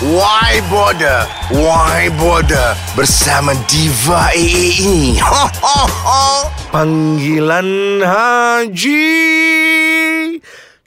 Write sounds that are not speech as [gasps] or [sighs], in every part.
Why Border? Why Border? Bersama Diva AAE. Ho, ho, ho. Panggilan haji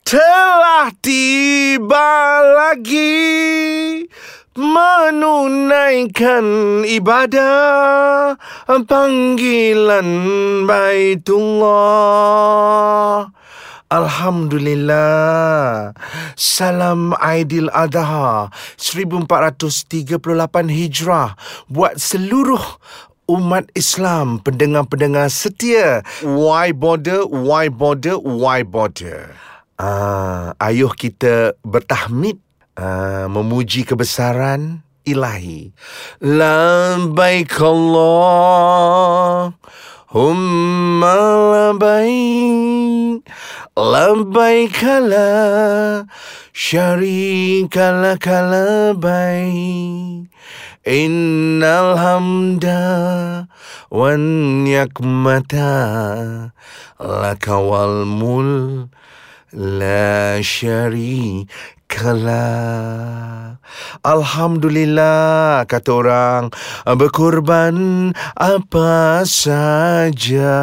telah tiba lagi menunaikan ibadah panggilan Baitullah. Alhamdulillah. Salam Aidil Adha 1438 Hijrah buat seluruh umat Islam, pendengar-pendengar setia. Why border, why border, why border. Ah, ayuh kita bertahmid, ah, memuji kebesaran ilahi. Labbaik Allah. Humma Labbaik la Syarika laka labbaik Innal hamda wan nikmata laka wal mul la syarika la Alhamdulillah kata orang. Berkorban apa saja.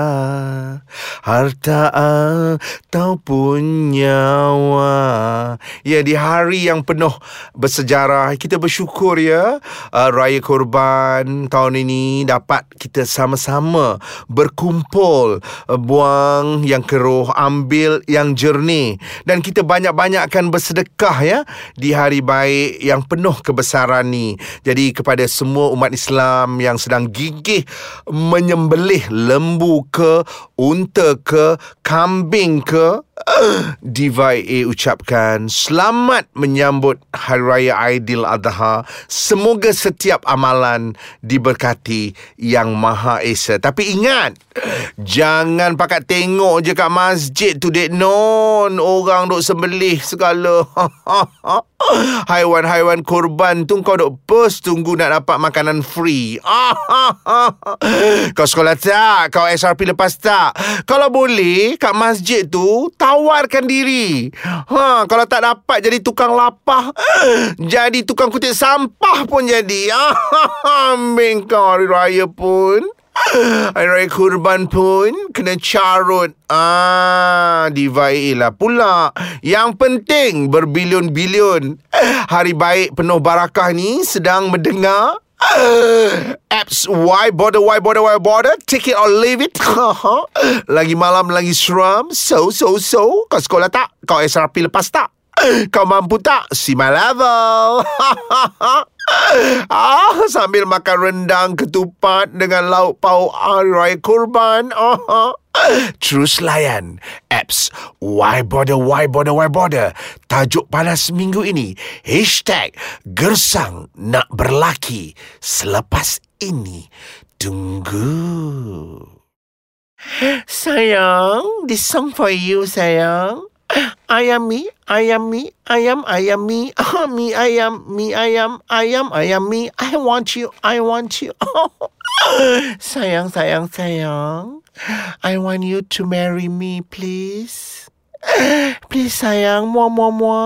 Harta ataupun nyawa. Ya di hari yang penuh bersejarah kita bersyukur ya. Uh, raya korban tahun ini dapat kita sama-sama berkumpul uh, buang yang keruh ambil yang jernih. Dan kita banyak-banyakkan bersedekah ya di hari baik yang penuh kebesaran ni. Jadi kepada semua umat Islam yang sedang gigih menyembelih lembu ke, unta ke, kambing ke, [clears throat] Diva A ucapkan selamat menyambut Hari Raya Aidil Adha. Semoga setiap amalan diberkati Yang Maha Esa. Tapi ingat, jangan pakat tengok je kat masjid tu dek non. Orang duk sembelih segala. [laughs] Haiwan-haiwan korban tu kau duk post tunggu nak dapat makanan free. [laughs] kau sekolah tak? Kau SRP lepas tak? Kalau boleh kat masjid tu tawarkan diri. Ha, kalau tak dapat jadi tukang lapah, [laughs] jadi tukang kutip sampah pun jadi. Ambil kau hari raya pun. Hari Raya Kurban pun kena carut. Ah, divai lah pula. Yang penting berbilion-bilion. Hari baik penuh barakah ni sedang mendengar Apps Why Border Why Border Why Border Take it or leave it [laughs] Lagi malam lagi seram So so so Kau sekolah tak? Kau SRP lepas tak? Kau mampu tak? See my level [laughs] ah, Sambil makan rendang ketupat Dengan lauk pauk hari raya kurban. Oh, Terus layan apps Why Border Why Border Why Border Tajuk panas minggu ini Hashtag Gersang Nak Berlaki Selepas ini. Tunggu. Sayang This song for you sayang Ayam mi, ayam mi, ayam ayam mi, ah, [laughs] mi ayam, mi ayam, ayam ayam mi. I want you, I want you. [laughs] sayang, sayang, sayang. I want you to marry me, please. [sighs] Please sayang, mua mua mua.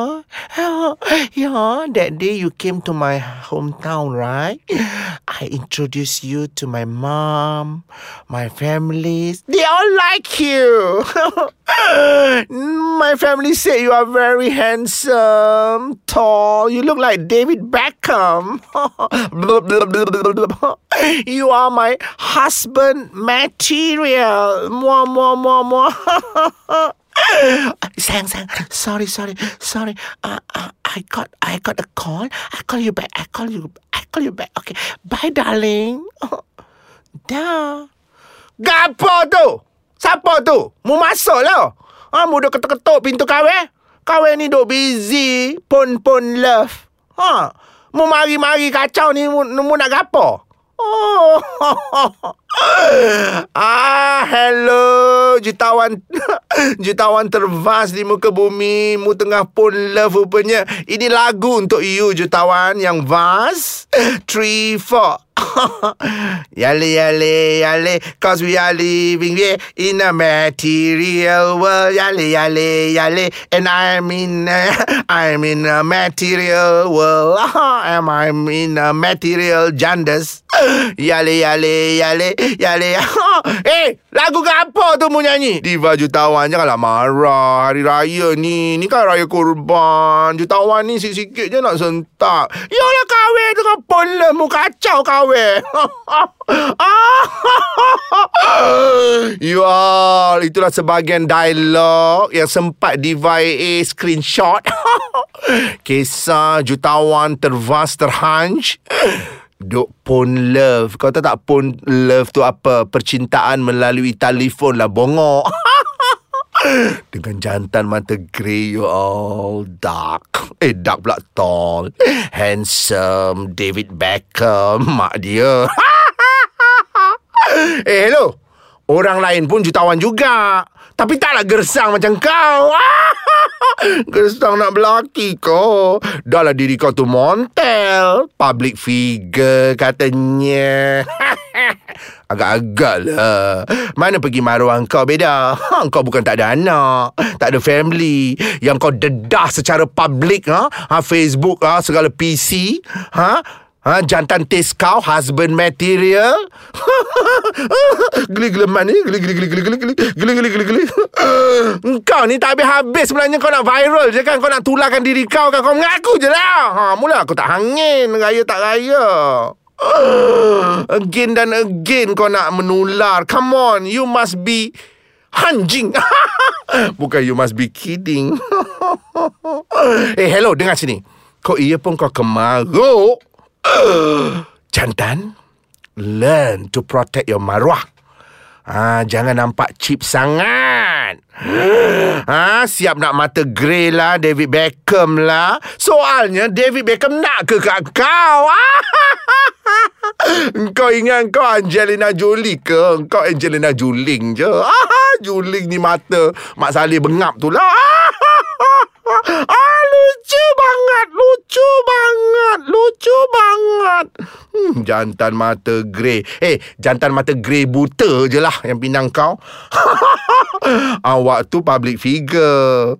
Yeah, that day you came to my hometown, right? I introduced you to my mom, my families. They all like you. [laughs] my family say you are very handsome, tall. You look like David Beckham. [laughs] you are my husband material. Mua mua mua mua. [laughs] sayang, sayang. Sorry, sorry, sorry. Uh, I got, I got a call. I call you back. I call you, I call you back. Okay, bye, darling. [laughs] Dah. Gapo tu? Siapa tu? Mu masuk lah. Ha, mu dah ketuk-ketuk pintu kawe. Kawe ni duk busy. Pun-pun love. Ha. Mu mari-mari kacau ni, mu, mu nak gapo? [laughs] ah, hello jutawan [laughs] jutawan tervas di muka bumi mu tengah pun love rupanya. Ini lagu untuk you jutawan yang vast. 3 4 Yale yale yale. Cause we are living here In a material world. Yale yale yale. And I'm in a, [laughs] I'm in a material world. [laughs] Am I'm in a material jandas Yale yale yale yale. [laughs] Eh lagu ke apa tu mu nyanyi? Diva jutawan Janganlah marah. Hari raya ni Ni kan raya kurban. Jutawan ni sikit-sikit je nak sentak. Yalah kahwin dengan pun lah Mu kacau kahwin. [laughs] You all Itulah sebahagian dialog Yang sempat Diva AA screenshot. [laughs] Kisah jutawan tervas terhanj Duk pun love. Kau tahu tak pun love tu apa? Percintaan melalui telefon lah Bongok. [laughs] Dengan jantan mata grey You all dark. Eh dark pula tall. Handsome David Beckham Mak dia. [laughs] Eh hello Orang lain pun jutawan juga. Tapi taklah gersang macam kau. [laughs] Gersang nak belaki kau. Dah lah diri kau tu montel. Public figure katanya. [laughs] Agak-agak lah. Mana pergi maruah kau beda? Ha, Kau bukan tak ada anak. Tak ada family. Yang kau dedah secara public ha? Ha, Facebook ha? Segala PC ha? Ha, jantan taste kau Husband material. [laughs] Geli geli man ni geli geli geli geli geli Geli geli geli geli Kau ni tak habis-habis Sebenarnya kau nak viral je kan Kau nak tularkan diri kau kan Kau mengaku je lah. Ha, Mula aku tak hangin Raya tak raya. [gasps] Again dan again Kau nak menular. Come on You must be Hanjing [laughs] Bukan you must be kidding. [laughs] Eh hey, hello Dengar sini. Kau iya pun kau kemaruk [gasps] Jantan Learn to protect your maruah Ha, jangan nampak cheap sangat. [gasps] Ha, siap nak mata grey lah David Beckham lah. Soalnya David Beckham nak ke kat kau. [laughs] Kau ingat kau Angelina Jolie ke? Kau Angelina Juling je. [laughs] Juling ni mata Mak Saleh bengap tu lah. [laughs] Ah, lucu banget, lucu banget, lucu banget. Hmm, jantan mata grey. Eh, jantan mata grey buta je lah yang pinang kau. [laughs] Awak tu public figure.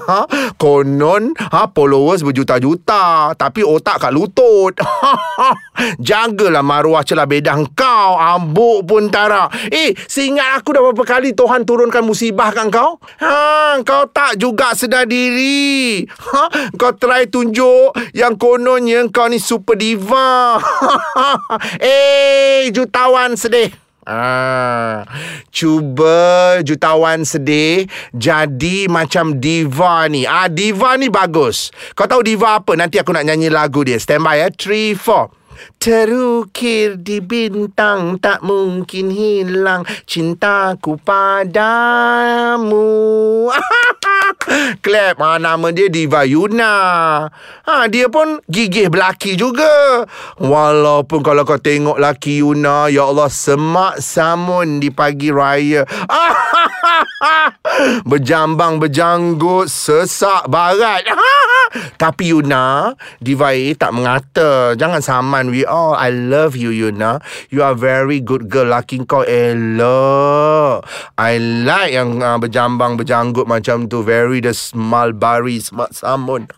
[laughs] Konon ha, followers berjuta-juta. Tapi otak kat lutut. [laughs] Jagalah maruah celah bedah kau. Ambuk pun tara. Eh, seingat aku dah berapa kali Tuhan turunkan musibah kan kau? Ha, kau tak juga sedar diri. Ha, kau try tunjuk yang kononnya kau ni super diva. [laughs] eh, jutawan sedih. Ah, cuba jutawan sedih jadi macam diva ni. Ah, diva ni bagus. Kau tahu diva apa? Nanti aku nak nyanyi lagu dia. Stand by ya. 3 4 Terukir di bintang Tak mungkin hilang Cintaku padamu. [laughs] Clap. Ha, Nama dia Diva Yuna. Ha, Dia pun gigih belaki juga. Walaupun kalau kau tengok laki Yuna Ya Allah Semak samun di pagi raya. [laughs] Berjambang berjanggut Sesak barat [laughs] Tapi Yuna Diva A tak mengata. Jangan saman We all I love you Yuna. You are very good girl. Laki kau elok. I like yang uh, Berjambang berjanggut Macam tu. Very the Mulberry Smart Samun.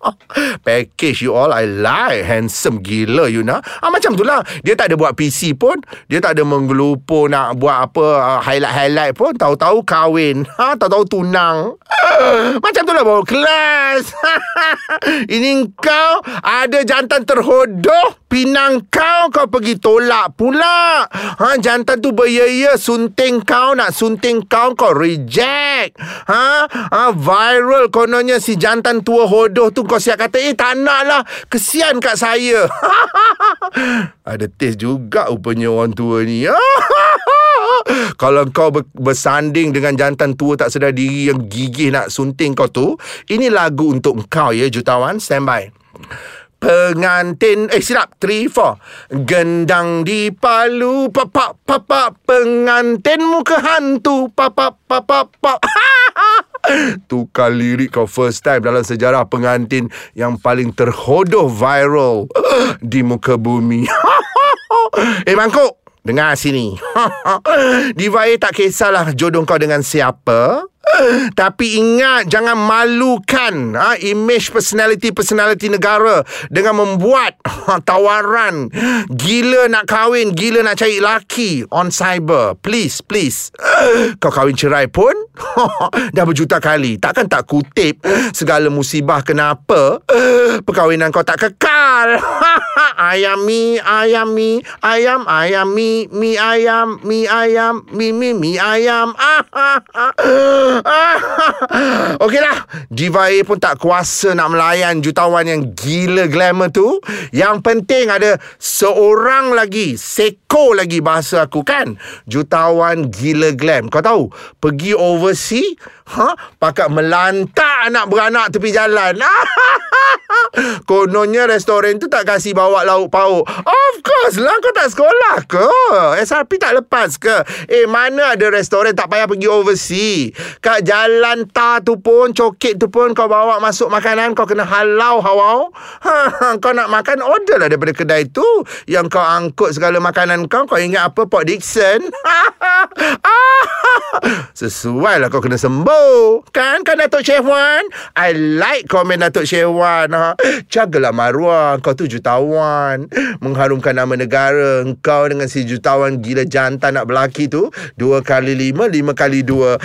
Package you all I like. Handsome gila Yuna. Ah, Macam tu lah. Dia tak ada buat PC pun. Dia tak ada menggelupur Nak buat apa uh, Highlight-highlight pun. Tahu-tahu kahwin. Ha, Tahu-tahu tunang. [laughs] Macam tu lah bawa kelas [laughs] Ini kau ada jantan terhodoh. Pinang kau kau pergi tolak pula. Ha, Jantan tu beria sunting kau Nak sunting kau kau reject. Ha, ha, Viral kononnya si jantan tua hodoh tu Kau siap kata eh tak nak lah. Kesian kat saya. [laughs] Ada test juga rupanya orang tua ni [laughs] [laughs] Kalau kau bersanding dengan jantan tua tak sedar diri yang gigih nak sunting kau tu, ini lagu untuk kau ya jutawan. Stand by. Pengantin Eh silap 3, 4 Gendang di palu Papak papak Pengantin muka hantu Papak papak papak [laughs] Tukar lirik kau first time dalam sejarah pengantin yang paling terhodoh viral di muka bumi. [laughs] eh mangkuk, dengar sini. [laughs] Diva A tak kisahlah jodoh kau dengan siapa. Tapi ingat jangan malukan ha, image personality-personality negara dengan membuat ha, tawaran gila nak kahwin, gila nak cari laki on cyber. Please, please. [laughs] Kau kahwin cerai pun [laughs] dah berjuta kali. Takkan tak kutip segala musibah kenapa [laughs] perkahwinan kau tak kekal. ayam mi, ayam mi, ayam ayam mi, mi ayam, mi ayam, mi mi mi ayam. Okeylah Diva A pun tak kuasa nak melayan jutawan yang gila glamour tu Yang penting ada seorang lagi Seko lagi bahasa aku kan Jutawan gila glam Kau tahu Pergi overseas ha? Pakat melantak anak beranak tepi jalan. [laughs] Kononnya restoran tu tak kasih bawa lauk pauk. Of course lah Kau tak sekolah ke? SRP tak lepas ke? Eh mana ada restoran tak payah pergi overseas Kat jalan ta tu pun Coket tu pun Kau bawa masuk makanan Kau kena halau hawau. Ha, Kau nak makan Order lah daripada kedai tu. Yang kau angkut segala makanan kau Kau ingat apa? Port Dixon [laughs] [laughs] Sesuai lah kau kena sembuh Kan kan Datuk Chef Wan I like komen Datuk Chef Wan ha. Jagalah maruah Kau tu jutawan. Mengharumkan nama negara Kau dengan si jutawan gila jantan nak berlaki tu Dua kali lima Lima kali dua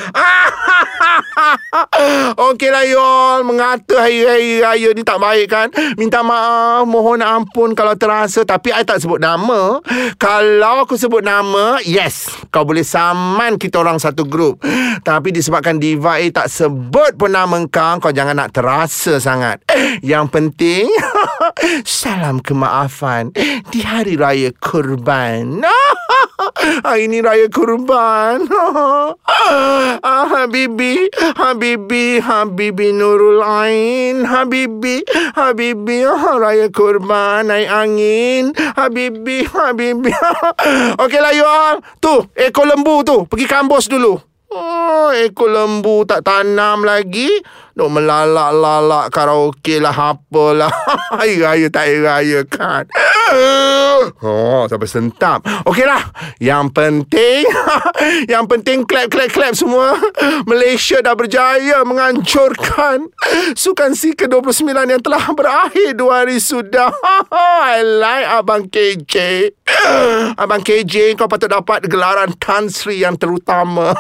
[laughs] Okeylah you all Mengata hari-hari raya ni tak baik kan? Minta maaf Mohon ampun kalau terasa. Tapi I tak sebut nama. Kalau aku sebut nama Yes. Kau boleh saman kita orang satu grup. Tapi disebabkan Diva A tak sebut pun nama kau Kau jangan nak terasa sangat. Yang penting [laughs] Salam kemaafan Di hari raya kurban [laughs] Hari ni raya kurban. [laughs] Ah, Habibi Habibi Habibi Nurul Ain. Habibi Habibi oh, Raya kurban Naik angin. Habibi Habibi. [laughs] Okeylah you all. Tu ekor lembu tu. Pergi kambos dulu. Oh, ekor lembu tak tanam lagi Duk melalak-lalak karaoke lah apalah. [laughs] Hari raya tak hari raya kan? [laughs] Oh, sampai sentap. Okeylah Yang penting [laughs] Yang penting clap, clap, clap semua. Malaysia dah berjaya menghancurkan Sukan si ke-29 yang telah berakhir dua hari sudah. I like Abang KJ [gasps] Abang KJ kau patut dapat gelaran Tan Sri yang terutama.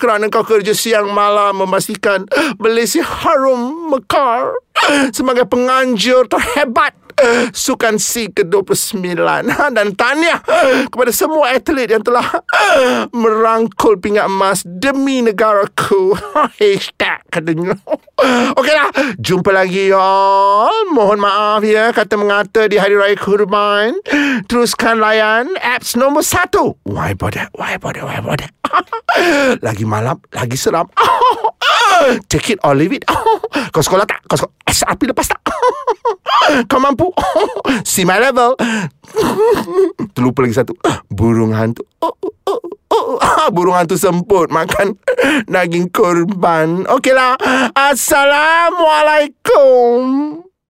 Kerana kau kerja siang malam Memastikan Malaysia harum mekar. Sebagai penganjur terhebat Sukan C ke-29. [laughs] Dan tahniah Kepada semua atlet yang telah Merangkul pingat emas Demi negaraku. [laughs] Hashtag katanya Okeylah Jumpa lagi y'all. Mohon maaf ya Kata mengata di Hari Raya Kurban Teruskan layan Apps nombor satu. Why bother? Why bother? Why bother? [laughs] Lagi malam Lagi seram Take it or leave it. [laughs] Kau sekolah tak? Kau sekolah SRP lepas tak? [laughs] Kau mampu? [laughs] See my level. Terlupa lagi satu. Burung hantu. Burung hantu semput Makan daging korban. Okeylah. Assalamualaikum